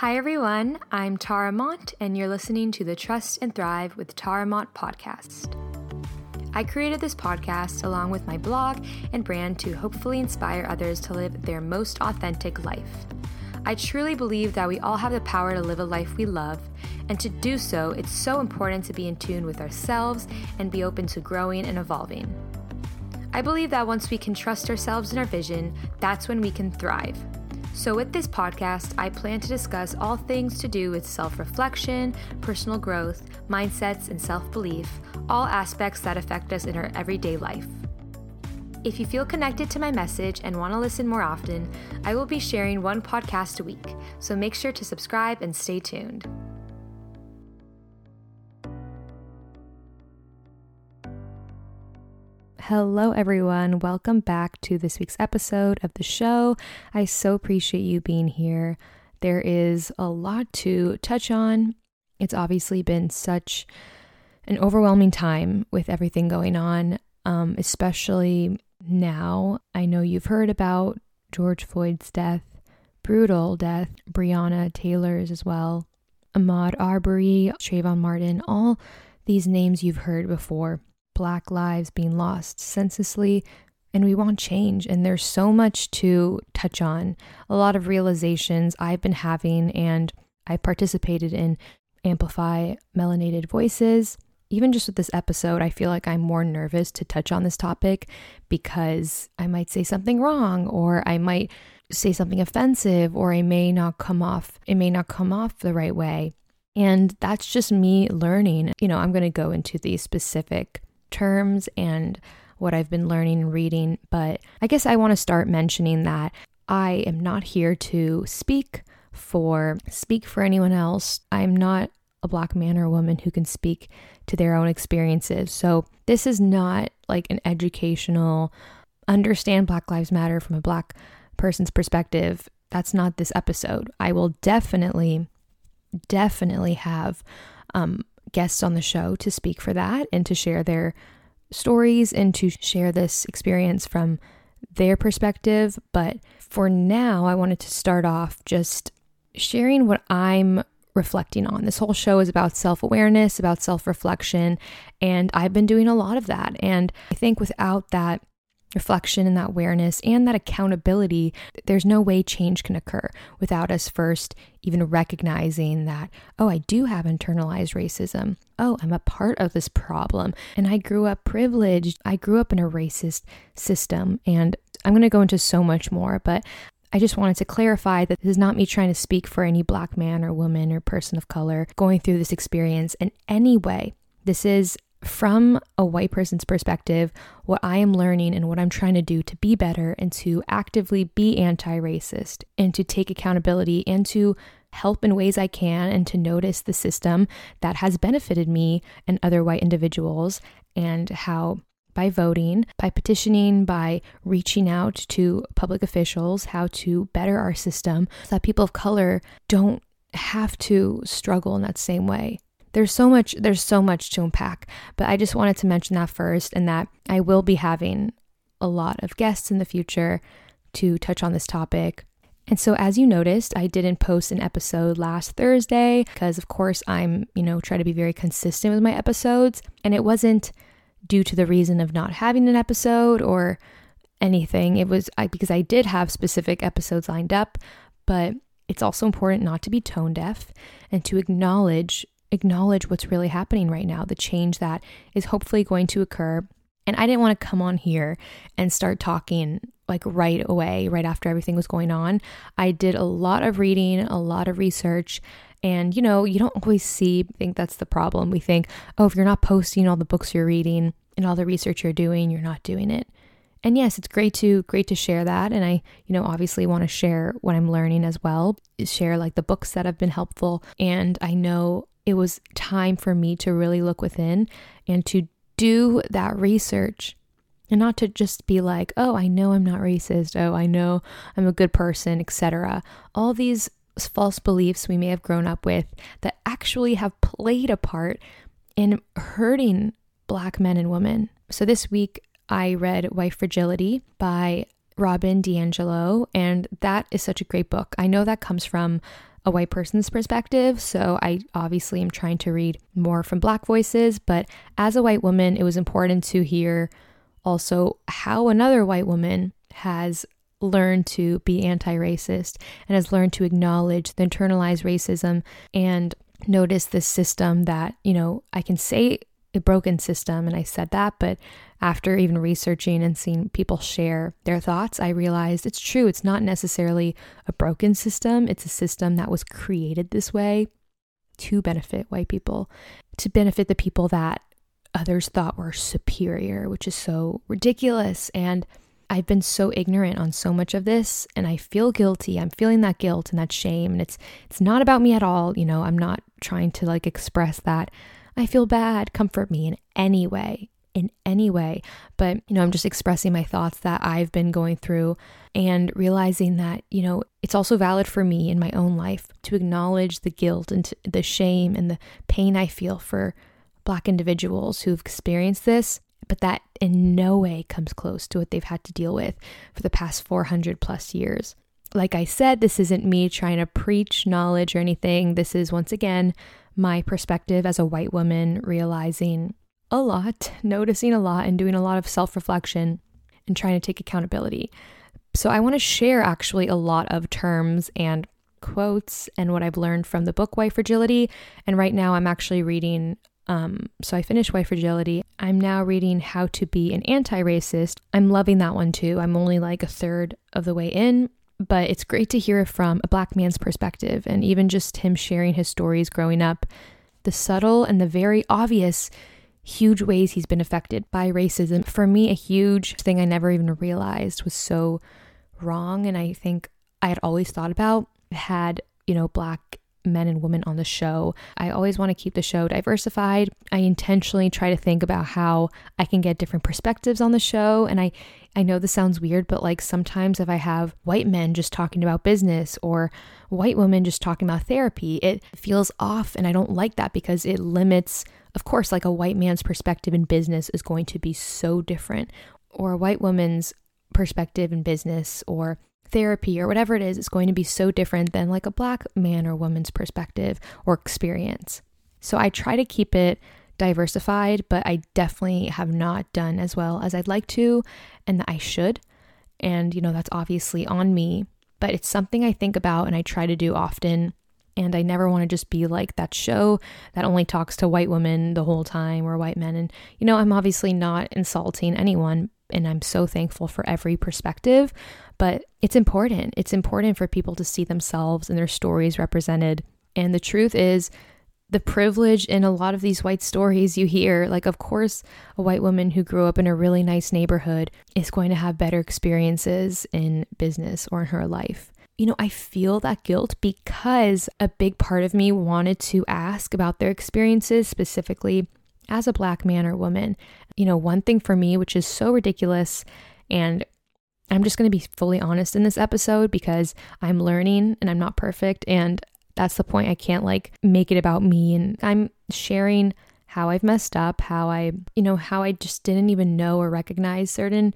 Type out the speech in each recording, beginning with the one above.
Hi, everyone. I'm Tara Mont, and you're listening to the Trust and Thrive with Tara Mont podcast. I created this podcast along with my blog and brand to hopefully inspire others to live their most authentic life. I truly believe that we all have the power to live a life we love, and to do so, it's so important to be in tune with ourselves and be open to growing and evolving. I believe that once we can trust ourselves and our vision, that's when we can thrive. So, with this podcast, I plan to discuss all things to do with self reflection, personal growth, mindsets, and self belief, all aspects that affect us in our everyday life. If you feel connected to my message and want to listen more often, I will be sharing one podcast a week, so make sure to subscribe and stay tuned. Hello, everyone. Welcome back to this week's episode of the show. I so appreciate you being here. There is a lot to touch on. It's obviously been such an overwhelming time with everything going on, um, especially now. I know you've heard about George Floyd's death, brutal death, Breonna Taylor's as well, Ahmaud Arbery, Trayvon Martin, all these names you've heard before. Black lives being lost senselessly, and we want change. And there's so much to touch on, a lot of realizations I've been having, and I participated in Amplify Melanated Voices. Even just with this episode, I feel like I'm more nervous to touch on this topic because I might say something wrong or I might say something offensive or I may not come off it may not come off the right way. And that's just me learning. You know, I'm going to go into the specific terms and what I've been learning and reading, but I guess I want to start mentioning that I am not here to speak for speak for anyone else. I'm not a black man or woman who can speak to their own experiences. So this is not like an educational understand Black Lives Matter from a black person's perspective. That's not this episode. I will definitely, definitely have um, guests on the show to speak for that and to share their stories and to share this experience from their perspective. But for now, I wanted to start off just sharing what I'm reflecting on. This whole show is about self awareness, about self reflection, and I've been doing a lot of that. And I think without that reflection and that awareness and that accountability, there's no way change can occur without us first even recognizing that, oh, I do have internalized racism. Oh, I'm a part of this problem. And I grew up privileged. I grew up in a racist system. And I'm going to go into so much more, but I just wanted to clarify that this is not me trying to speak for any black man or woman or person of color going through this experience in any way. This is from a white person's perspective, what I am learning and what I'm trying to do to be better and to actively be anti racist and to take accountability and to help in ways I can and to notice the system that has benefited me and other white individuals and how by voting, by petitioning, by reaching out to public officials, how to better our system so that people of color don't have to struggle in that same way. There's so much there's so much to unpack, but I just wanted to mention that first and that I will be having a lot of guests in the future to touch on this topic. And so as you noticed, I didn't post an episode last Thursday because of course I'm, you know, try to be very consistent with my episodes and it wasn't due to the reason of not having an episode or anything. It was I, because I did have specific episodes lined up, but it's also important not to be tone deaf and to acknowledge acknowledge what's really happening right now, the change that is hopefully going to occur. And I didn't want to come on here and start talking like right away, right after everything was going on. I did a lot of reading, a lot of research, and you know, you don't always see, I think that's the problem. We think, oh, if you're not posting all the books you're reading and all the research you're doing, you're not doing it. And yes, it's great to great to share that and I, you know, obviously want to share what I'm learning as well, share like the books that have been helpful and I know it was time for me to really look within and to do that research and not to just be like, "Oh, I know I'm not racist. Oh, I know I'm a good person, etc." All these false beliefs we may have grown up with that actually have played a part in hurting black men and women. So this week I read White Fragility by Robin DiAngelo, and that is such a great book. I know that comes from a white person's perspective. So I obviously am trying to read more from black voices. But as a white woman, it was important to hear also how another white woman has learned to be anti racist and has learned to acknowledge the internalized racism and notice this system that, you know, I can say a broken system, and I said that, but after even researching and seeing people share their thoughts, I realized it's true. It's not necessarily a broken system, it's a system that was created this way to benefit white people, to benefit the people that others thought were superior, which is so ridiculous. And I've been so ignorant on so much of this and I feel guilty. I'm feeling that guilt and that shame and it's it's not about me at all, you know. I'm not trying to like express that I feel bad, comfort me in any way, in any way. But, you know, I'm just expressing my thoughts that I've been going through and realizing that, you know, it's also valid for me in my own life to acknowledge the guilt and the shame and the pain I feel for Black individuals who've experienced this but that in no way comes close to what they've had to deal with for the past 400 plus years. Like I said, this isn't me trying to preach knowledge or anything. This is once again my perspective as a white woman, realizing a lot, noticing a lot, and doing a lot of self reflection and trying to take accountability. So, I want to share actually a lot of terms and quotes and what I've learned from the book White Fragility. And right now, I'm actually reading. Um, so I finished White Fragility. I'm now reading How to Be an Anti Racist. I'm loving that one too. I'm only like a third of the way in, but it's great to hear from a black man's perspective and even just him sharing his stories growing up, the subtle and the very obvious huge ways he's been affected by racism. For me, a huge thing I never even realized was so wrong and I think I had always thought about had, you know, black men and women on the show. I always want to keep the show diversified. I intentionally try to think about how I can get different perspectives on the show and I I know this sounds weird, but like sometimes if I have white men just talking about business or white women just talking about therapy, it feels off and I don't like that because it limits of course like a white man's perspective in business is going to be so different or a white woman's perspective in business or therapy or whatever it is, it's going to be so different than like a black man or woman's perspective or experience. So I try to keep it diversified, but I definitely have not done as well as I'd like to and that I should. And, you know, that's obviously on me, but it's something I think about and I try to do often. And I never want to just be like that show that only talks to white women the whole time or white men. And, you know, I'm obviously not insulting anyone, and I'm so thankful for every perspective, but it's important. It's important for people to see themselves and their stories represented. And the truth is, the privilege in a lot of these white stories you hear. Like, of course, a white woman who grew up in a really nice neighborhood is going to have better experiences in business or in her life. You know, I feel that guilt because a big part of me wanted to ask about their experiences specifically as a black man or woman. You know, one thing for me, which is so ridiculous, and I'm just going to be fully honest in this episode because I'm learning and I'm not perfect. And that's the point. I can't like make it about me. And I'm sharing how I've messed up, how I, you know, how I just didn't even know or recognize certain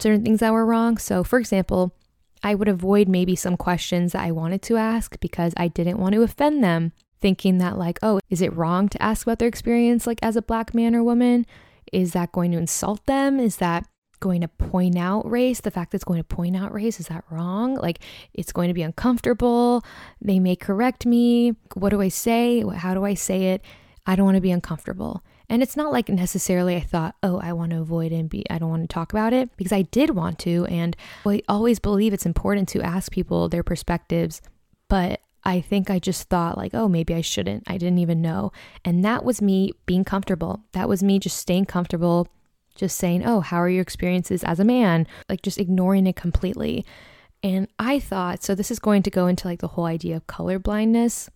certain things that were wrong. So, for example, I would avoid maybe some questions that I wanted to ask because I didn't want to offend them, thinking that like, oh, is it wrong to ask about their experience like as a black man or woman? Is that going to insult them? Is that going to point out race, the fact that it's going to point out race, is that wrong? Like it's going to be uncomfortable. They may correct me. What do I say? How do I say it? I don't want to be uncomfortable. And it's not like necessarily I thought, oh, I want to avoid and be, I don't want to talk about it because I did want to. And I always believe it's important to ask people their perspectives. But I think I just thought, like, oh, maybe I shouldn't. I didn't even know. And that was me being comfortable. That was me just staying comfortable, just saying, oh, how are your experiences as a man? Like just ignoring it completely. And I thought, so this is going to go into like the whole idea of color blindness.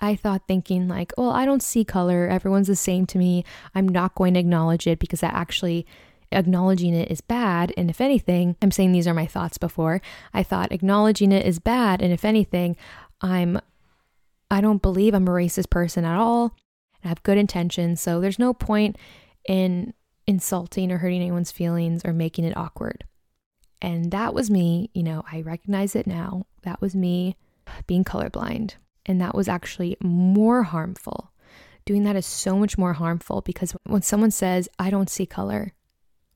I thought thinking like, well, I don't see color. Everyone's the same to me. I'm not going to acknowledge it because that actually acknowledging it is bad. And if anything, I'm saying these are my thoughts before. I thought acknowledging it is bad. And if anything, I'm, I don't believe I'm a racist person at all. I have good intentions. So there's no point in insulting or hurting anyone's feelings or making it awkward. And that was me, you know, I recognize it now. That was me being colorblind. And that was actually more harmful. Doing that is so much more harmful because when someone says, I don't see color,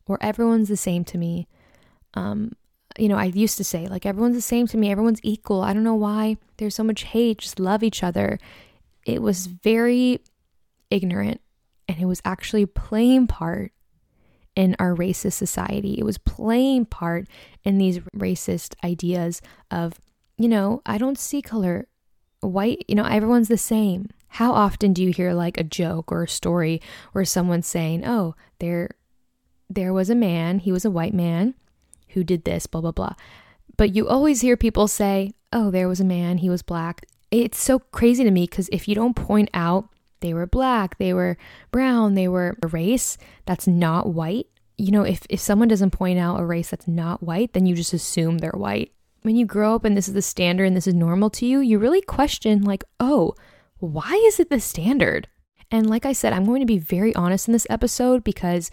or everyone's the same to me, um, you know, I used to say, like, everyone's the same to me, everyone's equal. I don't know why there's so much hate, just love each other. It was very ignorant and it was actually playing part in our racist society. It was playing part in these racist ideas of, you know, I don't see color. White, you know, everyone's the same. How often do you hear like a joke or a story where someone's saying, "Oh, there there was a man, he was a white man who did this, blah blah blah." But you always hear people say, "Oh, there was a man, he was black." It's so crazy to me cuz if you don't point out they were black, they were brown, they were a race that's not white. You know, if, if someone doesn't point out a race that's not white, then you just assume they're white. When you grow up and this is the standard and this is normal to you, you really question, like, oh, why is it the standard? And like I said, I'm going to be very honest in this episode because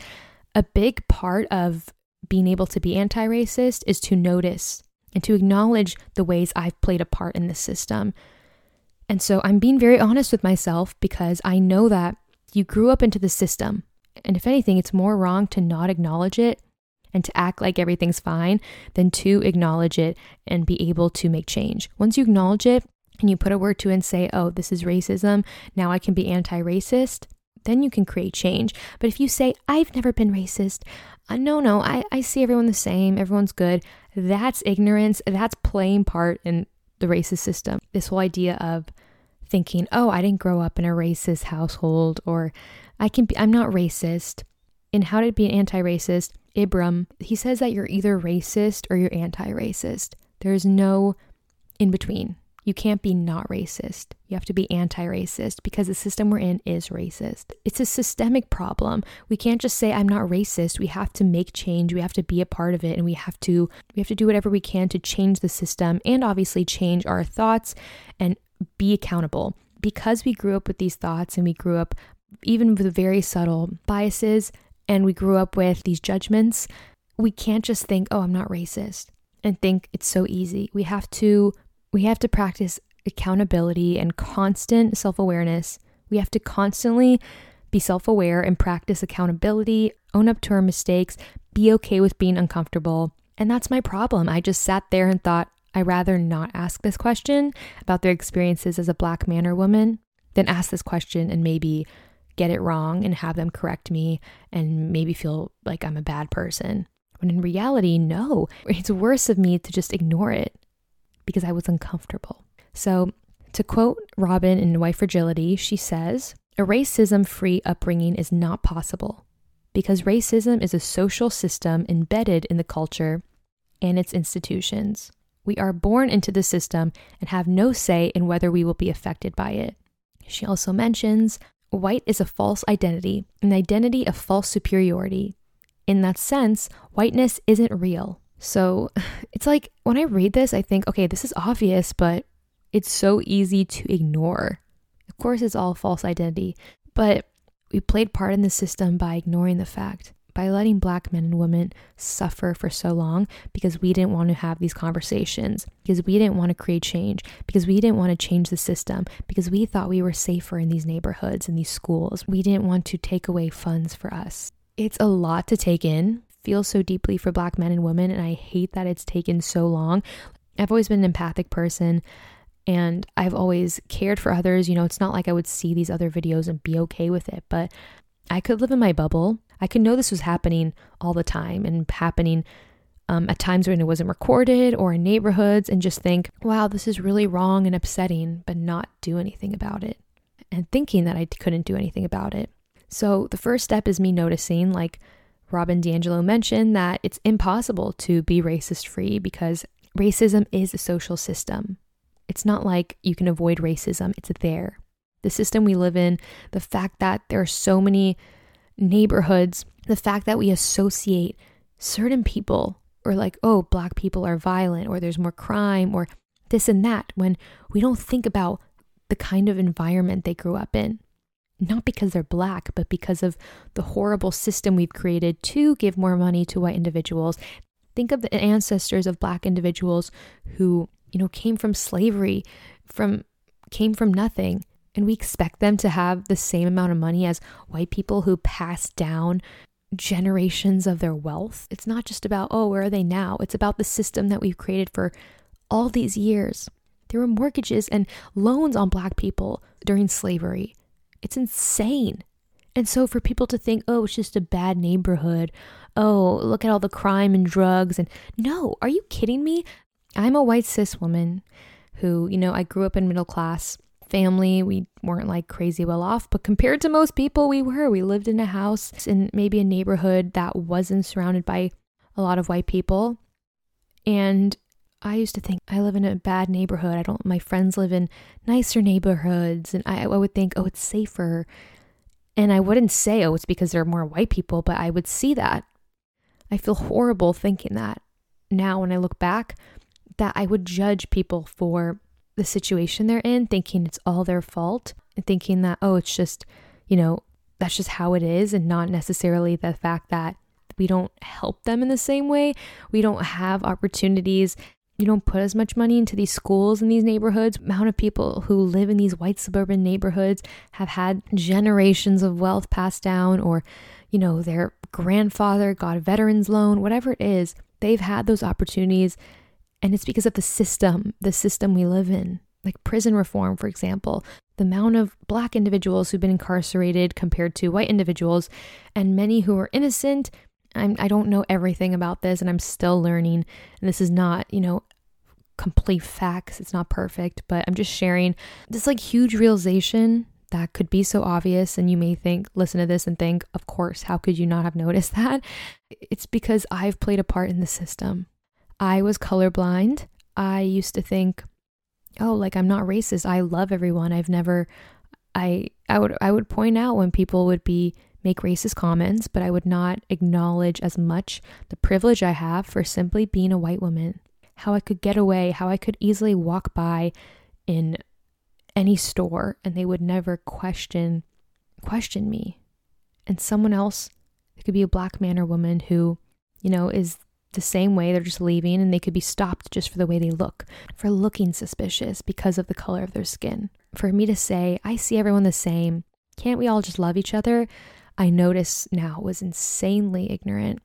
a big part of being able to be anti racist is to notice and to acknowledge the ways I've played a part in this system. And so I'm being very honest with myself because I know that you grew up into the system. And if anything, it's more wrong to not acknowledge it and to act like everything's fine than to acknowledge it and be able to make change. Once you acknowledge it and you put a word to it and say, oh, this is racism, now I can be anti racist, then you can create change. But if you say, I've never been racist, uh, no, no, I, I see everyone the same, everyone's good, that's ignorance, that's playing part in the racist system. This whole idea of thinking, oh, I didn't grow up in a racist household, or I can be, I'm not racist. In How to Be an Anti-Racist, Ibram, he says that you're either racist or you're anti-racist. There's no in between. You can't be not racist. You have to be anti racist because the system we're in is racist. It's a systemic problem. We can't just say I'm not racist. We have to make change. We have to be a part of it and we have to we have to do whatever we can to change the system and obviously change our thoughts and be accountable. Because we grew up with these thoughts and we grew up even with very subtle biases and we grew up with these judgments, we can't just think, "Oh, I'm not racist." and think it's so easy. We have to we have to practice accountability and constant self awareness. We have to constantly be self aware and practice accountability, own up to our mistakes, be okay with being uncomfortable. And that's my problem. I just sat there and thought, I'd rather not ask this question about their experiences as a black man or woman than ask this question and maybe get it wrong and have them correct me and maybe feel like I'm a bad person. When in reality, no, it's worse of me to just ignore it because I was uncomfortable. So, to quote Robin in White Fragility, she says, A racism free upbringing is not possible because racism is a social system embedded in the culture and its institutions. We are born into the system and have no say in whether we will be affected by it. She also mentions white is a false identity, an identity of false superiority. In that sense, whiteness isn't real. So it's like when I read this, I think, okay, this is obvious, but it's so easy to ignore. Of course, it's all false identity, but we played part in the system by ignoring the fact, by letting black men and women suffer for so long because we didn't want to have these conversations, because we didn't want to create change, because we didn't want to change the system, because we thought we were safer in these neighborhoods, in these schools. We didn't want to take away funds for us. It's a lot to take in feel so deeply for black men and women, and I hate that it's taken so long. I've always been an empathic person and I've always cared for others. You know, it's not like I would see these other videos and be okay with it, but I could live in my bubble. I could know this was happening all the time and happening um, at times when it wasn't recorded or in neighborhoods and just think, wow, this is really wrong and upsetting, but not do anything about it. And thinking that I couldn't do anything about it. So the first step is me noticing, like, Robin DiAngelo mentioned that it's impossible to be racist free because racism is a social system. It's not like you can avoid racism, it's there. The system we live in, the fact that there are so many neighborhoods, the fact that we associate certain people or like, oh, black people are violent or there's more crime or this and that when we don't think about the kind of environment they grew up in not because they're black, but because of the horrible system we've created to give more money to white individuals. Think of the ancestors of black individuals who you know, came from slavery, from came from nothing. And we expect them to have the same amount of money as white people who passed down generations of their wealth. It's not just about, oh, where are they now? It's about the system that we've created for all these years. There were mortgages and loans on black people during slavery. It's insane. And so for people to think, oh, it's just a bad neighborhood. Oh, look at all the crime and drugs. And no, are you kidding me? I'm a white cis woman who, you know, I grew up in middle class family. We weren't like crazy well off, but compared to most people, we were. We lived in a house in maybe a neighborhood that wasn't surrounded by a lot of white people. And I used to think I live in a bad neighborhood. I don't, my friends live in nicer neighborhoods. And I, I would think, oh, it's safer. And I wouldn't say, oh, it's because there are more white people, but I would see that. I feel horrible thinking that now when I look back, that I would judge people for the situation they're in, thinking it's all their fault, and thinking that, oh, it's just, you know, that's just how it is, and not necessarily the fact that we don't help them in the same way. We don't have opportunities. You don't put as much money into these schools in these neighborhoods. Amount of people who live in these white suburban neighborhoods have had generations of wealth passed down, or, you know, their grandfather got a veteran's loan, whatever it is. They've had those opportunities and it's because of the system, the system we live in. Like prison reform, for example, the amount of black individuals who've been incarcerated compared to white individuals, and many who are innocent. I'm, I don't know everything about this, and I'm still learning. And this is not, you know, complete facts. It's not perfect, but I'm just sharing this like huge realization that could be so obvious. And you may think, listen to this and think, of course, how could you not have noticed that? It's because I've played a part in the system. I was colorblind. I used to think, oh, like I'm not racist. I love everyone. I've never I I would I would point out when people would be make racist comments, but I would not acknowledge as much the privilege I have for simply being a white woman. How I could get away, how I could easily walk by in any store and they would never question question me. And someone else, it could be a black man or woman who, you know, is the same way. They're just leaving and they could be stopped just for the way they look, for looking suspicious because of the color of their skin. For me to say, I see everyone the same, can't we all just love each other? I notice now was insanely ignorant.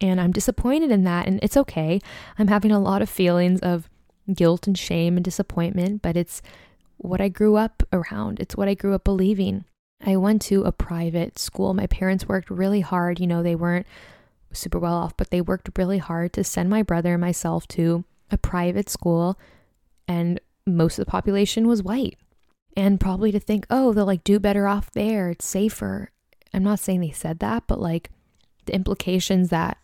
And I'm disappointed in that. And it's okay. I'm having a lot of feelings of guilt and shame and disappointment, but it's what I grew up around. It's what I grew up believing. I went to a private school. My parents worked really hard. You know, they weren't super well off, but they worked really hard to send my brother and myself to a private school, and most of the population was white. And probably to think, oh, they'll like do better off there, it's safer. I'm not saying they said that, but like the implications that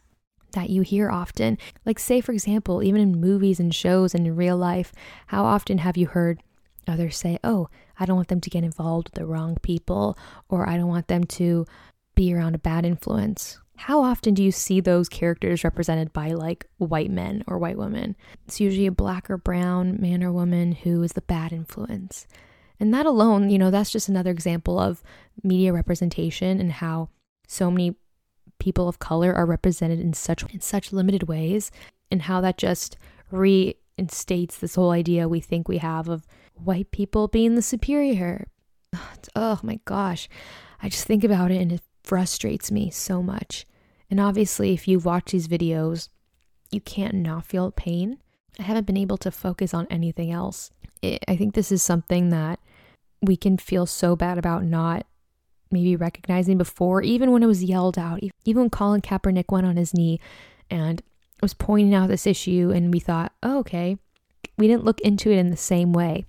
that you hear often. Like say for example, even in movies and shows and in real life, how often have you heard others say, "Oh, I don't want them to get involved with the wrong people," or "I don't want them to be around a bad influence." how often do you see those characters represented by like white men or white women? It's usually a black or brown man or woman who is the bad influence. And that alone, you know, that's just another example of media representation and how so many people of color are represented in such in such limited ways and how that just reinstates this whole idea we think we have of white people being the superior. Oh my gosh. I just think about it and it frustrates me so much. And obviously, if you've watched these videos, you can't not feel pain. I haven't been able to focus on anything else. It, I think this is something that we can feel so bad about not maybe recognizing before, even when it was yelled out, even when Colin Kaepernick went on his knee and was pointing out this issue, and we thought, oh, okay, we didn't look into it in the same way.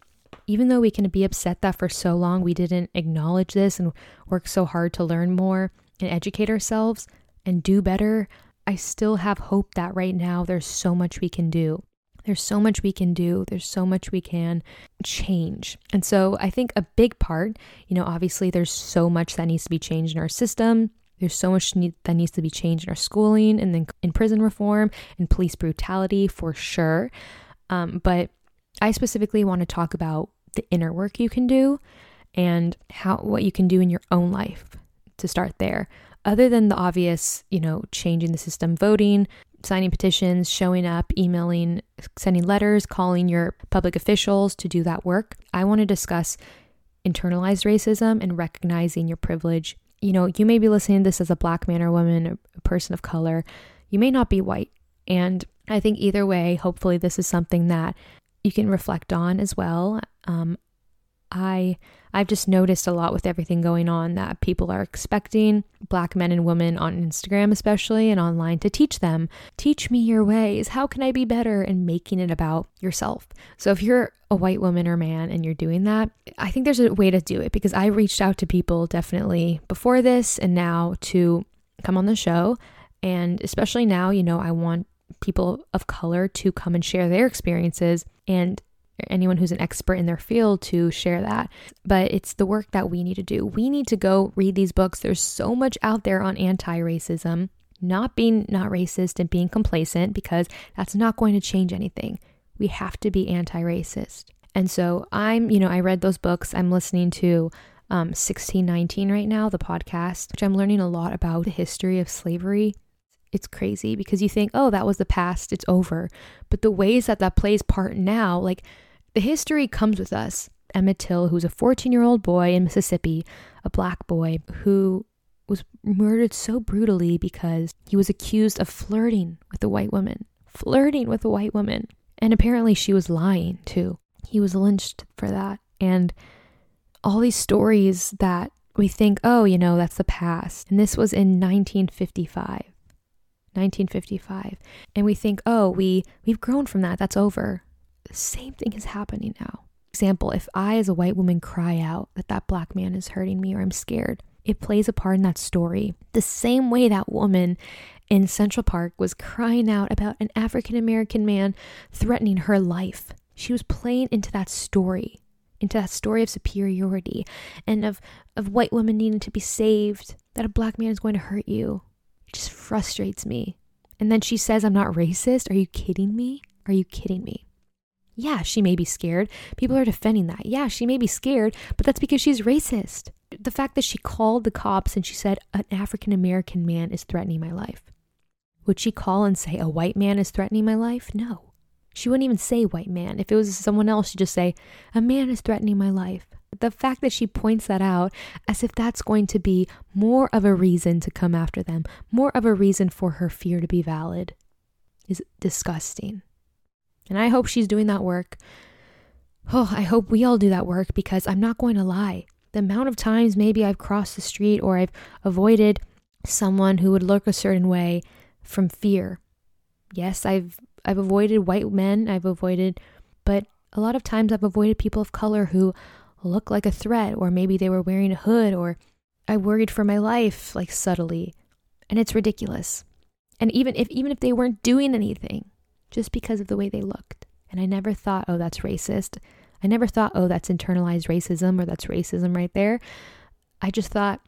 Even though we can be upset that for so long we didn't acknowledge this and work so hard to learn more and educate ourselves, and do better, I still have hope that right now there's so much we can do. There's so much we can do. There's so much we can change. And so I think a big part, you know, obviously there's so much that needs to be changed in our system. There's so much need, that needs to be changed in our schooling and then in prison reform and police brutality for sure. Um, but I specifically want to talk about the inner work you can do and how what you can do in your own life to start there other than the obvious, you know, changing the system, voting, signing petitions, showing up, emailing, sending letters, calling your public officials to do that work. I want to discuss internalized racism and recognizing your privilege. You know, you may be listening to this as a black man or woman, a person of color. You may not be white. And I think either way, hopefully, this is something that you can reflect on as well. Um, I I've just noticed a lot with everything going on that people are expecting black men and women on Instagram especially and online to teach them, teach me your ways. How can I be better and making it about yourself. So if you're a white woman or man and you're doing that, I think there's a way to do it because I reached out to people definitely before this and now to come on the show and especially now, you know, I want people of color to come and share their experiences and anyone who's an expert in their field to share that. But it's the work that we need to do. We need to go read these books. There's so much out there on anti racism, not being not racist and being complacent because that's not going to change anything. We have to be anti racist. And so I'm, you know, I read those books. I'm listening to um, 1619 right now, the podcast, which I'm learning a lot about the history of slavery it's crazy because you think, oh, that was the past, it's over. But the ways that that plays part now, like the history comes with us. Emmett Till, who's a 14 year old boy in Mississippi, a black boy who was murdered so brutally because he was accused of flirting with a white woman. Flirting with a white woman. And apparently she was lying too. He was lynched for that. And all these stories that we think, oh, you know, that's the past. And this was in 1955. 1955 and we think oh we we've grown from that. That's over. The same thing is happening now. Example if i as a white woman cry out that that black man is hurting me or i'm scared it plays a part in that story. The same way that woman in central park was crying out about an african american man threatening her life. She was playing into that story into that story of superiority and of of white women needing to be saved that a black man is going to hurt you just frustrates me. And then she says, I'm not racist. Are you kidding me? Are you kidding me? Yeah, she may be scared. People are defending that. Yeah, she may be scared, but that's because she's racist. The fact that she called the cops and she said, an African American man is threatening my life. Would she call and say, a white man is threatening my life? No. She wouldn't even say white man. If it was someone else, she'd just say, a man is threatening my life. The fact that she points that out as if that's going to be more of a reason to come after them, more of a reason for her fear to be valid, is disgusting. And I hope she's doing that work. Oh, I hope we all do that work because I'm not going to lie. The amount of times maybe I've crossed the street or I've avoided someone who would look a certain way from fear. Yes, I've I've avoided white men, I've avoided but a lot of times I've avoided people of color who look like a threat, or maybe they were wearing a hood, or I worried for my life, like subtly. And it's ridiculous. And even if even if they weren't doing anything, just because of the way they looked. And I never thought, oh, that's racist. I never thought, oh, that's internalized racism or that's racism right there. I just thought,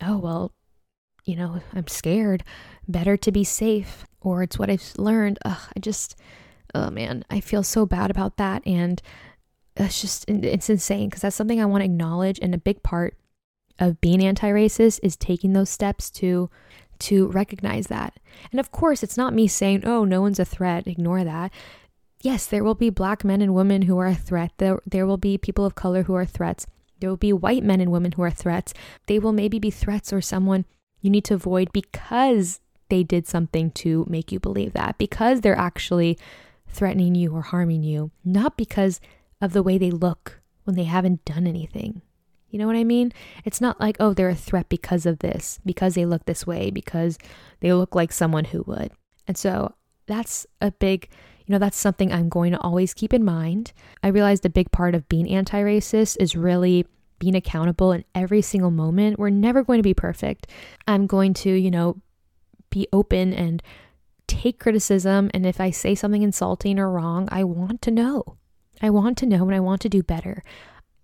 oh, well, you know, I'm scared. Better to be safe. Or it's what I've learned. Ugh, I just, oh man, I feel so bad about that. And that's just it's insane because that's something I want to acknowledge and a big part of being anti-racist is taking those steps to to recognize that. And of course, it's not me saying, "Oh, no one's a threat, ignore that." Yes, there will be black men and women who are a threat. There there will be people of color who are threats. There will be white men and women who are threats. They will maybe be threats or someone you need to avoid because they did something to make you believe that, because they're actually threatening you or harming you, not because of the way they look when they haven't done anything. You know what I mean? It's not like, oh, they're a threat because of this, because they look this way, because they look like someone who would. And so that's a big, you know, that's something I'm going to always keep in mind. I realized a big part of being anti racist is really being accountable in every single moment. We're never going to be perfect. I'm going to, you know, be open and take criticism. And if I say something insulting or wrong, I want to know. I want to know and I want to do better.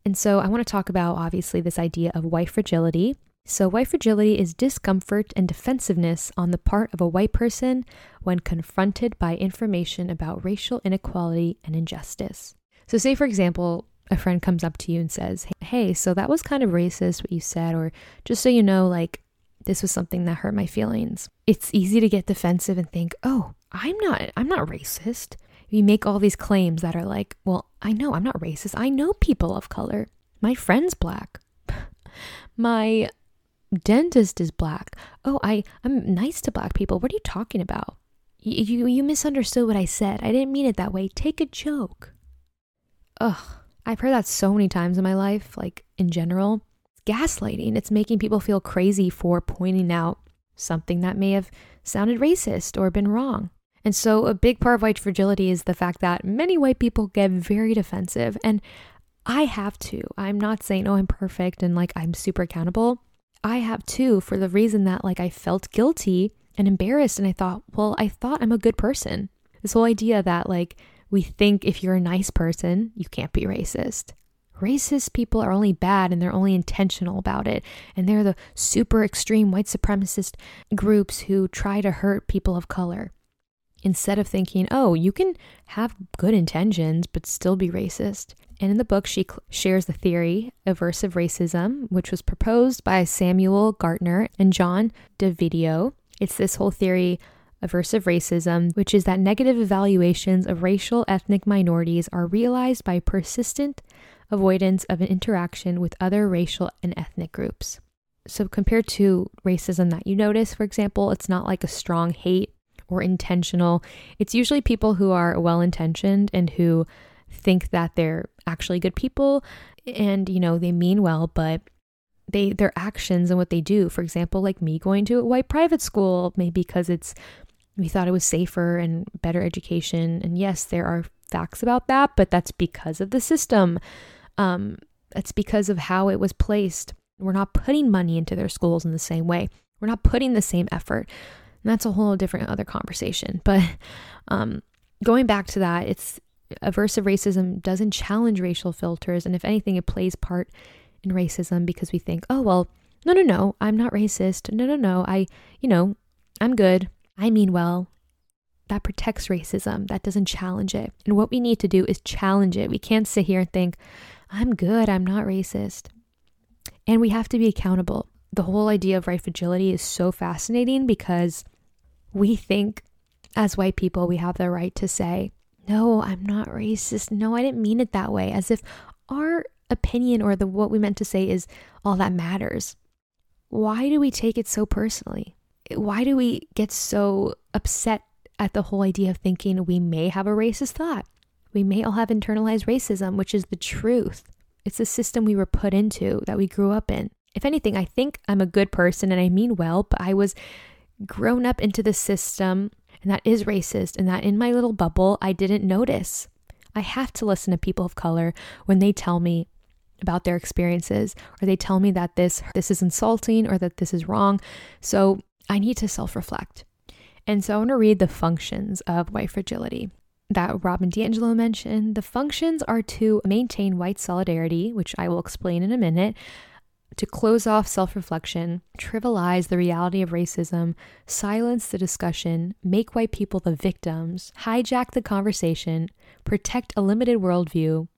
And so I want to talk about obviously this idea of white fragility. So, white fragility is discomfort and defensiveness on the part of a white person when confronted by information about racial inequality and injustice. So, say for example, a friend comes up to you and says, Hey, so that was kind of racist what you said, or just so you know, like this was something that hurt my feelings. It's easy to get defensive and think, Oh, I'm not I'm not racist. We make all these claims that are like, well, I know I'm not racist. I know people of color. My friend's black. My dentist is black. Oh, I I'm nice to black people. What are you talking about? You, you you misunderstood what I said. I didn't mean it that way. Take a joke. Ugh, I've heard that so many times in my life, like in general. Gaslighting. It's making people feel crazy for pointing out something that may have sounded racist or been wrong. And so, a big part of white fragility is the fact that many white people get very defensive. And I have to. I'm not saying, oh, I'm perfect and like I'm super accountable. I have too, for the reason that like I felt guilty and embarrassed. And I thought, well, I thought I'm a good person. This whole idea that like we think if you're a nice person, you can't be racist. Racist people are only bad and they're only intentional about it. And they're the super extreme white supremacist groups who try to hurt people of color. Instead of thinking, oh, you can have good intentions but still be racist. And in the book, she cl- shares the theory aversive racism, which was proposed by Samuel Gaertner and John Dovidio. It's this whole theory aversive racism, which is that negative evaluations of racial ethnic minorities are realized by persistent avoidance of an interaction with other racial and ethnic groups. So, compared to racism that you notice, for example, it's not like a strong hate or intentional. It's usually people who are well intentioned and who think that they're actually good people and, you know, they mean well, but they their actions and what they do for example like me going to a white private school maybe because it's we thought it was safer and better education and yes there are facts about that but that's because of the system. Um that's because of how it was placed. We're not putting money into their schools in the same way. We're not putting the same effort and that's a whole different other conversation but um going back to that it's aversive racism doesn't challenge racial filters. And if anything, it plays part in racism because we think, oh, well, no, no, no, I'm not racist. No, no, no, I, you know, I'm good. I mean well. That protects racism. That doesn't challenge it. And what we need to do is challenge it. We can't sit here and think, I'm good. I'm not racist. And we have to be accountable. The whole idea of white fragility is so fascinating because we think as white people, we have the right to say, no, I'm not racist. No, I didn't mean it that way. As if our opinion or the what we meant to say is all that matters. Why do we take it so personally? Why do we get so upset at the whole idea of thinking we may have a racist thought? We may all have internalized racism, which is the truth. It's a system we were put into that we grew up in. If anything, I think I'm a good person and I mean well, but I was grown up into the system and that is racist, and that in my little bubble, I didn't notice. I have to listen to people of color when they tell me about their experiences or they tell me that this this is insulting or that this is wrong. So I need to self-reflect. And so I want to read the functions of white fragility that Robin DiAngelo mentioned. The functions are to maintain white solidarity, which I will explain in a minute, to close off self reflection, trivialize the reality of racism, silence the discussion, make white people the victims, hijack the conversation, protect a limited worldview,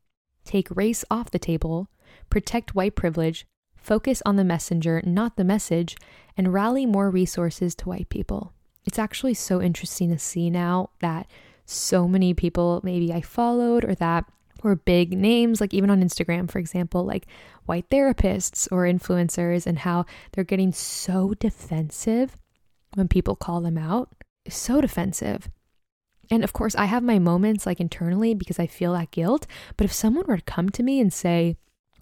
take race off the table, protect white privilege, focus on the messenger, not the message, and rally more resources to white people. It's actually so interesting to see now that so many people maybe I followed or that or big names, like even on Instagram, for example, like white therapists or influencers, and how they're getting so defensive when people call them out. So defensive. And of course, I have my moments like internally because I feel that guilt. But if someone were to come to me and say,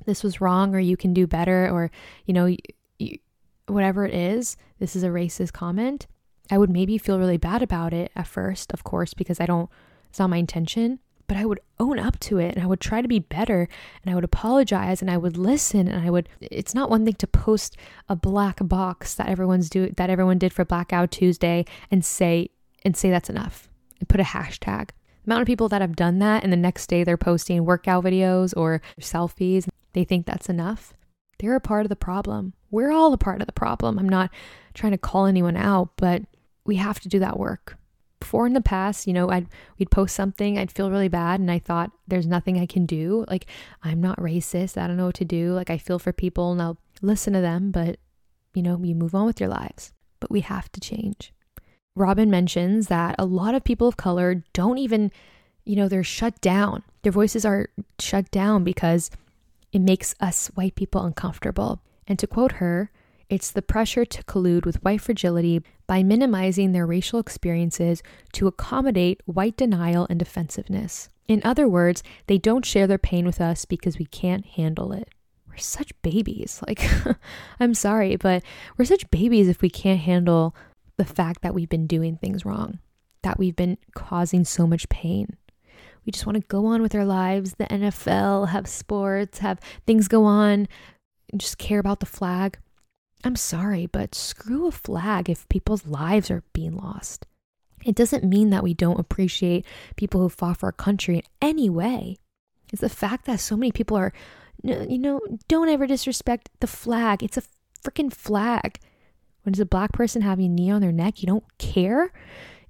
this was wrong, or you can do better, or, you know, you, whatever it is, this is a racist comment, I would maybe feel really bad about it at first, of course, because I don't, it's not my intention but I would own up to it and I would try to be better and I would apologize and I would listen and I would it's not one thing to post a black box that everyone's do that everyone did for blackout Tuesday and say and say that's enough and put a hashtag. The amount of people that have done that and the next day they're posting workout videos or selfies, they think that's enough. They're a part of the problem. We're all a part of the problem. I'm not trying to call anyone out, but we have to do that work before in the past, you know, I'd we'd post something, I'd feel really bad and I thought there's nothing I can do. Like I'm not racist. I don't know what to do. Like I feel for people and I'll listen to them, but you know, you move on with your lives. But we have to change. Robin mentions that a lot of people of color don't even, you know, they're shut down. Their voices are shut down because it makes us white people uncomfortable. And to quote her, it's the pressure to collude with white fragility by minimizing their racial experiences to accommodate white denial and defensiveness. In other words, they don't share their pain with us because we can't handle it. We're such babies. Like, I'm sorry, but we're such babies if we can't handle the fact that we've been doing things wrong, that we've been causing so much pain. We just want to go on with our lives, the NFL, have sports, have things go on, and just care about the flag. I'm sorry, but screw a flag if people's lives are being lost. It doesn't mean that we don't appreciate people who fought for our country in any way. It's the fact that so many people are, you know, don't ever disrespect the flag. It's a freaking flag. When does a black person having a knee on their neck, you don't care?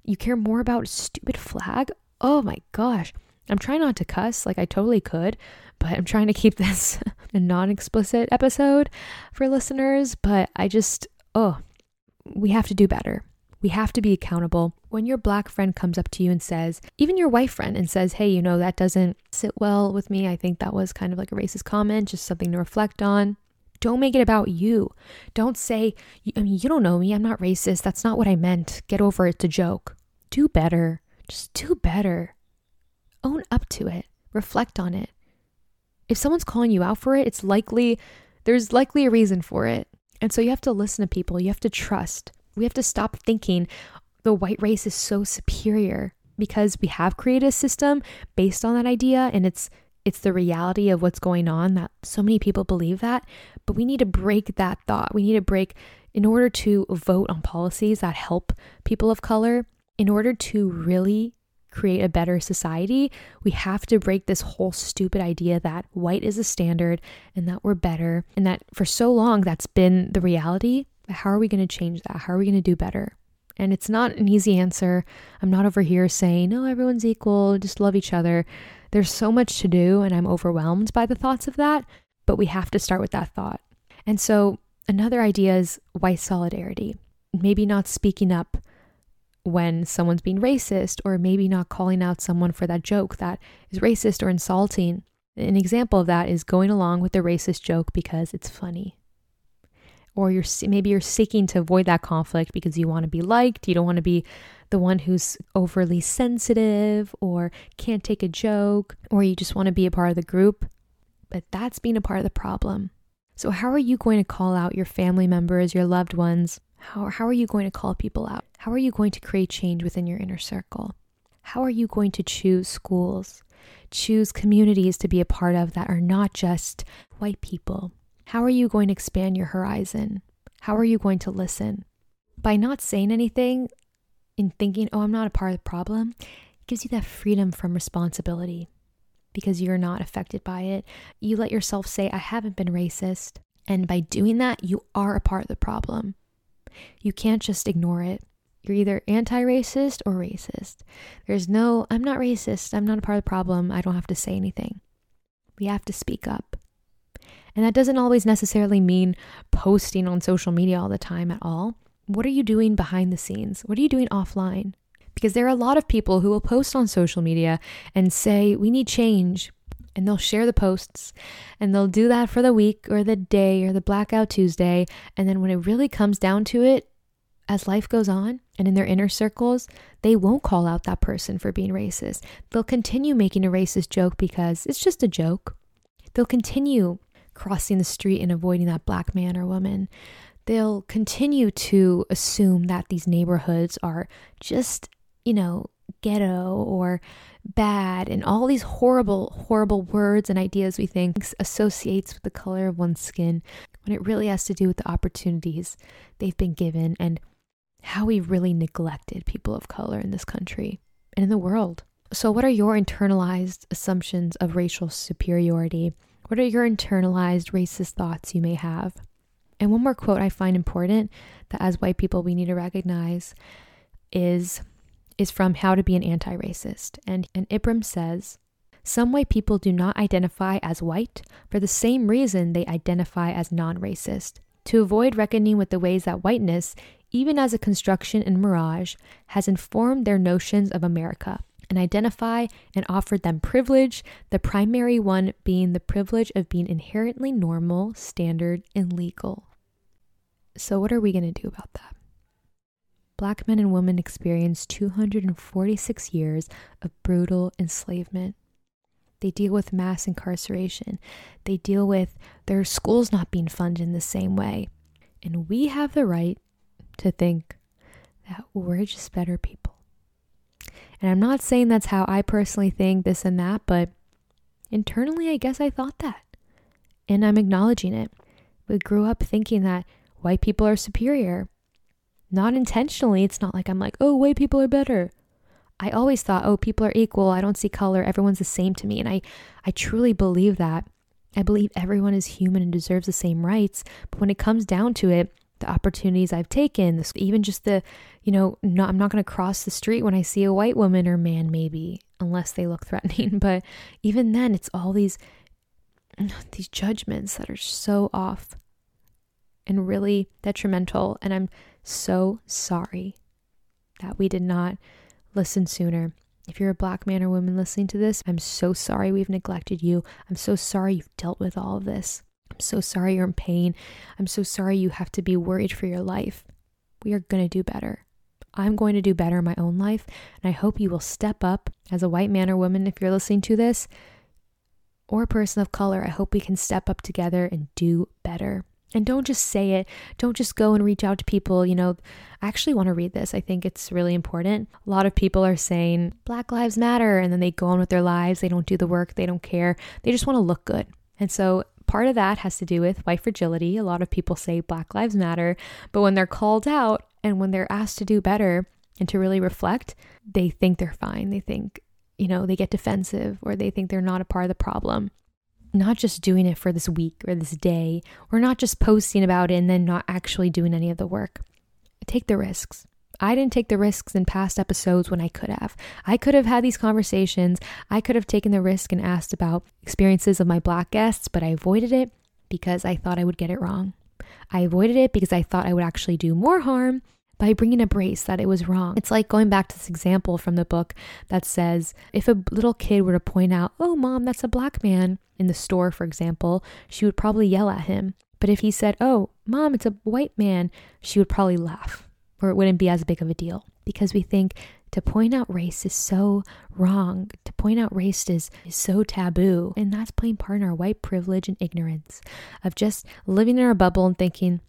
You care more about a stupid flag? Oh my gosh. I'm trying not to cuss like I totally could, but I'm trying to keep this a non explicit episode for listeners. But I just, oh, we have to do better. We have to be accountable. When your black friend comes up to you and says, even your white friend, and says, hey, you know, that doesn't sit well with me. I think that was kind of like a racist comment, just something to reflect on. Don't make it about you. Don't say, I mean, you don't know me. I'm not racist. That's not what I meant. Get over it. It's a joke. Do better. Just do better. Own up to it. Reflect on it. If someone's calling you out for it, it's likely, there's likely a reason for it. And so you have to listen to people. You have to trust. We have to stop thinking the white race is so superior because we have created a system based on that idea and it's it's the reality of what's going on that so many people believe that but we need to break that thought we need to break in order to vote on policies that help people of color in order to really create a better society we have to break this whole stupid idea that white is a standard and that we're better and that for so long that's been the reality how are we going to change that? How are we going to do better? And it's not an easy answer. I'm not over here saying, no, everyone's equal, just love each other. There's so much to do, and I'm overwhelmed by the thoughts of that, but we have to start with that thought. And so, another idea is white solidarity. Maybe not speaking up when someone's being racist, or maybe not calling out someone for that joke that is racist or insulting. An example of that is going along with the racist joke because it's funny or you're maybe you're seeking to avoid that conflict because you want to be liked, you don't want to be the one who's overly sensitive or can't take a joke, or you just want to be a part of the group. But that's being a part of the problem. So, how are you going to call out your family members, your loved ones? How, how are you going to call people out? How are you going to create change within your inner circle? How are you going to choose schools, choose communities to be a part of that are not just white people, how are you going to expand your horizon? How are you going to listen? By not saying anything and thinking, oh, I'm not a part of the problem, it gives you that freedom from responsibility because you're not affected by it. You let yourself say, I haven't been racist. And by doing that, you are a part of the problem. You can't just ignore it. You're either anti racist or racist. There's no, I'm not racist. I'm not a part of the problem. I don't have to say anything. We have to speak up. And that doesn't always necessarily mean posting on social media all the time at all. What are you doing behind the scenes? What are you doing offline? Because there are a lot of people who will post on social media and say, we need change. And they'll share the posts and they'll do that for the week or the day or the blackout Tuesday. And then when it really comes down to it, as life goes on and in their inner circles, they won't call out that person for being racist. They'll continue making a racist joke because it's just a joke. They'll continue crossing the street and avoiding that black man or woman. They'll continue to assume that these neighborhoods are just, you know, ghetto or bad and all these horrible, horrible words and ideas we think associates with the color of one's skin when it really has to do with the opportunities they've been given and how we've really neglected people of color in this country and in the world. So, what are your internalized assumptions of racial superiority? What are your internalized racist thoughts you may have? And one more quote I find important that as white people we need to recognize is is from How to Be an Anti-Racist. And and Ibram says, some white people do not identify as white for the same reason they identify as non-racist. To avoid reckoning with the ways that whiteness, even as a construction and mirage, has informed their notions of America and identify and offered them privilege, the primary one being the privilege of being inherently normal, standard, and legal. So, what are we going to do about that? Black men and women experienced 246 years of brutal enslavement. They deal with mass incarceration. They deal with their schools not being funded in the same way. And we have the right to think that we're just better people. And I'm not saying that's how I personally think this and that, but internally, I guess I thought that. And I'm acknowledging it. We grew up thinking that white people are superior. Not intentionally. It's not like I'm like, oh, white people are better. I always thought, oh, people are equal. I don't see color. Everyone's the same to me. And I, I truly believe that. I believe everyone is human and deserves the same rights. But when it comes down to it, the opportunities I've taken, this, even just the, you know, not, I'm not going to cross the street when I see a white woman or man, maybe, unless they look threatening. But even then, it's all these, these judgments that are so off and really detrimental. And I'm so sorry that we did not listen sooner. If you're a black man or woman listening to this, I'm so sorry we've neglected you. I'm so sorry you've dealt with all of this. I'm so sorry you're in pain. I'm so sorry you have to be worried for your life. We are going to do better. I'm going to do better in my own life, and I hope you will step up as a white man or woman if you're listening to this, or a person of color. I hope we can step up together and do better. And don't just say it. Don't just go and reach out to people. You know, I actually want to read this. I think it's really important. A lot of people are saying Black Lives Matter, and then they go on with their lives. They don't do the work, they don't care. They just want to look good. And so part of that has to do with white fragility. A lot of people say Black Lives Matter, but when they're called out and when they're asked to do better and to really reflect, they think they're fine. They think, you know, they get defensive or they think they're not a part of the problem. Not just doing it for this week or this day, or not just posting about it and then not actually doing any of the work. Take the risks. I didn't take the risks in past episodes when I could have. I could have had these conversations. I could have taken the risk and asked about experiences of my black guests, but I avoided it because I thought I would get it wrong. I avoided it because I thought I would actually do more harm by bringing a brace that it was wrong. It's like going back to this example from the book that says if a little kid were to point out, oh, mom, that's a black man in the store, for example, she would probably yell at him. But if he said, oh, mom, it's a white man, she would probably laugh or it wouldn't be as big of a deal because we think to point out race is so wrong. To point out race is, is so taboo. And that's playing part in our white privilege and ignorance of just living in our bubble and thinking,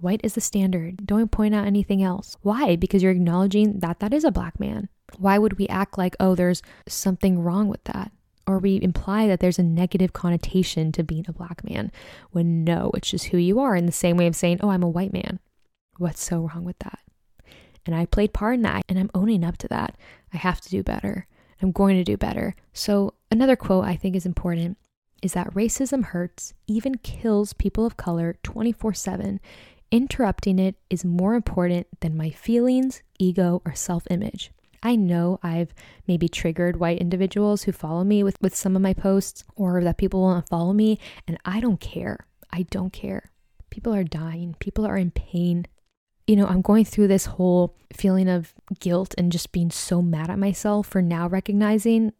white is the standard. Don't point out anything else. Why? Because you're acknowledging that that is a black man. Why would we act like, oh, there's something wrong with that? Or we imply that there's a negative connotation to being a black man when no, it's just who you are in the same way of saying, oh, I'm a white man. What's so wrong with that? And I played part in that and I'm owning up to that. I have to do better. I'm going to do better. So, another quote I think is important is that racism hurts, even kills people of color 24 7. Interrupting it is more important than my feelings, ego, or self image. I know I've maybe triggered white individuals who follow me with, with some of my posts or that people won't follow me, and I don't care. I don't care. People are dying, people are in pain, you know, I'm going through this whole feeling of guilt and just being so mad at myself for now recognizing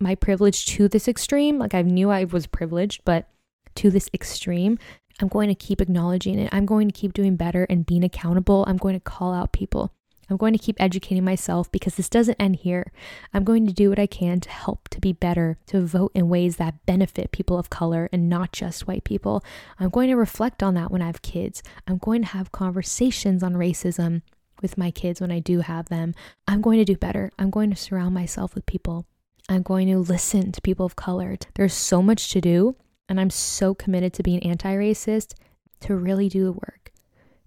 my privilege to this extreme. Like I knew I was privileged, but to this extreme, I'm going to keep acknowledging it. I'm going to keep doing better and being accountable. I'm going to call out people. I'm going to keep educating myself because this doesn't end here. I'm going to do what I can to help to be better, to vote in ways that benefit people of color and not just white people. I'm going to reflect on that when I have kids. I'm going to have conversations on racism with my kids when I do have them. I'm going to do better. I'm going to surround myself with people. I'm going to listen to people of color. There's so much to do, and I'm so committed to being anti racist to really do the work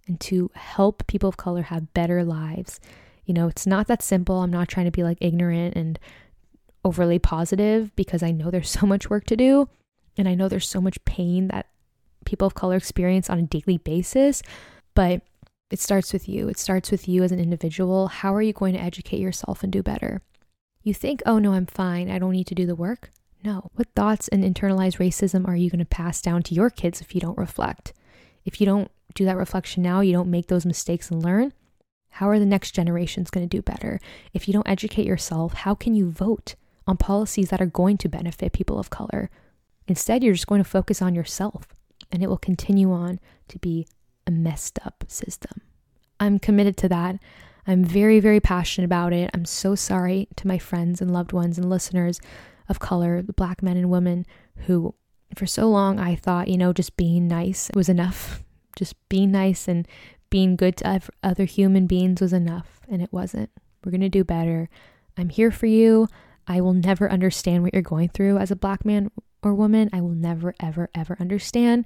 and to help people of color have better lives. You know, it's not that simple. I'm not trying to be like ignorant and overly positive because I know there's so much work to do and I know there's so much pain that people of color experience on a daily basis, but it starts with you. It starts with you as an individual. How are you going to educate yourself and do better? You think, oh no, I'm fine. I don't need to do the work. No. What thoughts and internalized racism are you going to pass down to your kids if you don't reflect? if you don't do that reflection now, you don't make those mistakes and learn, how are the next generations going to do better? If you don't educate yourself, how can you vote on policies that are going to benefit people of color? Instead, you're just going to focus on yourself and it will continue on to be a messed up system. I'm committed to that. I'm very, very passionate about it. I'm so sorry to my friends and loved ones and listeners of color, the black men and women who, for so long, I thought, you know, just being nice was enough. Just being nice and being good to other human beings was enough, and it wasn't. We're going to do better. I'm here for you. I will never understand what you're going through as a black man or woman. I will never, ever, ever understand.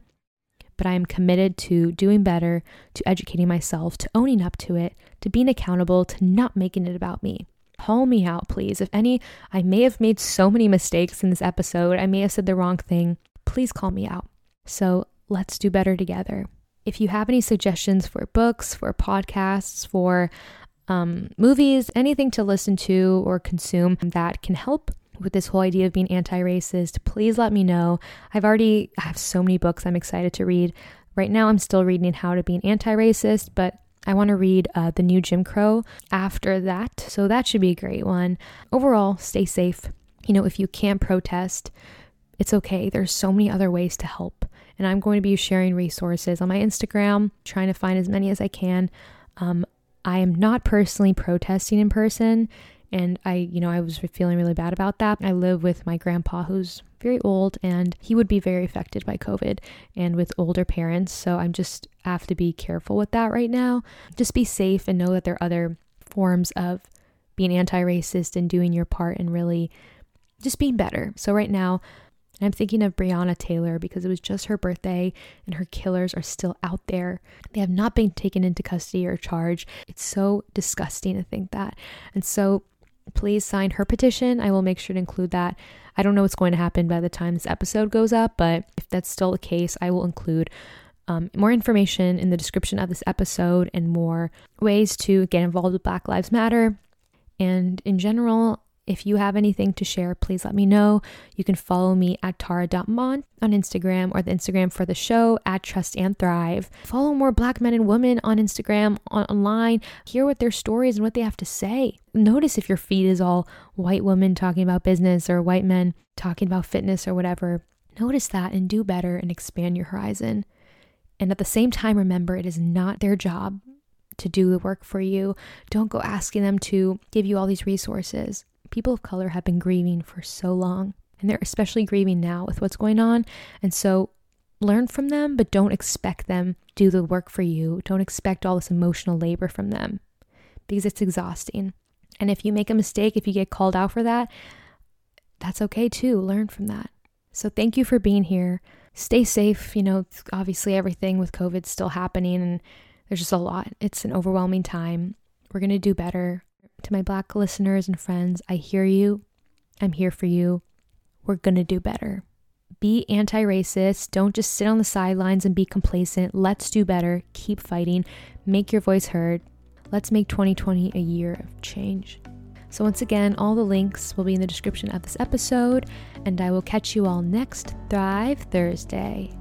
But I am committed to doing better, to educating myself, to owning up to it, to being accountable, to not making it about me. Call me out, please. If any, I may have made so many mistakes in this episode. I may have said the wrong thing. Please call me out. So let's do better together. If you have any suggestions for books, for podcasts, for um, movies, anything to listen to or consume that can help with this whole idea of being anti-racist, please let me know. I've already I have so many books I'm excited to read. Right now I'm still reading How to Be an Anti-Racist, but I want to read uh, The New Jim Crow after that. So that should be a great one. Overall, stay safe. You know, if you can't protest, it's okay. There's so many other ways to help and I'm going to be sharing resources on my Instagram, trying to find as many as I can. Um, I am not personally protesting in person, and I, you know, I was feeling really bad about that. I live with my grandpa who's very old and he would be very affected by COVID and with older parents. So I'm just have to be careful with that right now. Just be safe and know that there are other forms of being anti racist and doing your part and really just being better. So right now, I'm thinking of Breonna Taylor because it was just her birthday and her killers are still out there. They have not been taken into custody or charged. It's so disgusting to think that. And so please sign her petition. I will make sure to include that. I don't know what's going to happen by the time this episode goes up, but if that's still the case, I will include um, more information in the description of this episode and more ways to get involved with Black Lives Matter. And in general, if you have anything to share, please let me know. You can follow me at tara.mont on Instagram or the Instagram for the show at Trust and Thrive. Follow more black men and women on Instagram, on, online, hear what their stories and what they have to say. Notice if your feed is all white women talking about business or white men talking about fitness or whatever. Notice that and do better and expand your horizon. And at the same time, remember it is not their job to do the work for you. Don't go asking them to give you all these resources people of color have been grieving for so long, and they're especially grieving now with what's going on. And so learn from them, but don't expect them to do the work for you. Don't expect all this emotional labor from them because it's exhausting. And if you make a mistake, if you get called out for that, that's okay too. Learn from that. So thank you for being here. Stay safe. You know, obviously everything with COVID still happening and there's just a lot. It's an overwhelming time. We're going to do better. To my black listeners and friends, I hear you. I'm here for you. We're going to do better. Be anti racist. Don't just sit on the sidelines and be complacent. Let's do better. Keep fighting. Make your voice heard. Let's make 2020 a year of change. So, once again, all the links will be in the description of this episode, and I will catch you all next Thrive Thursday.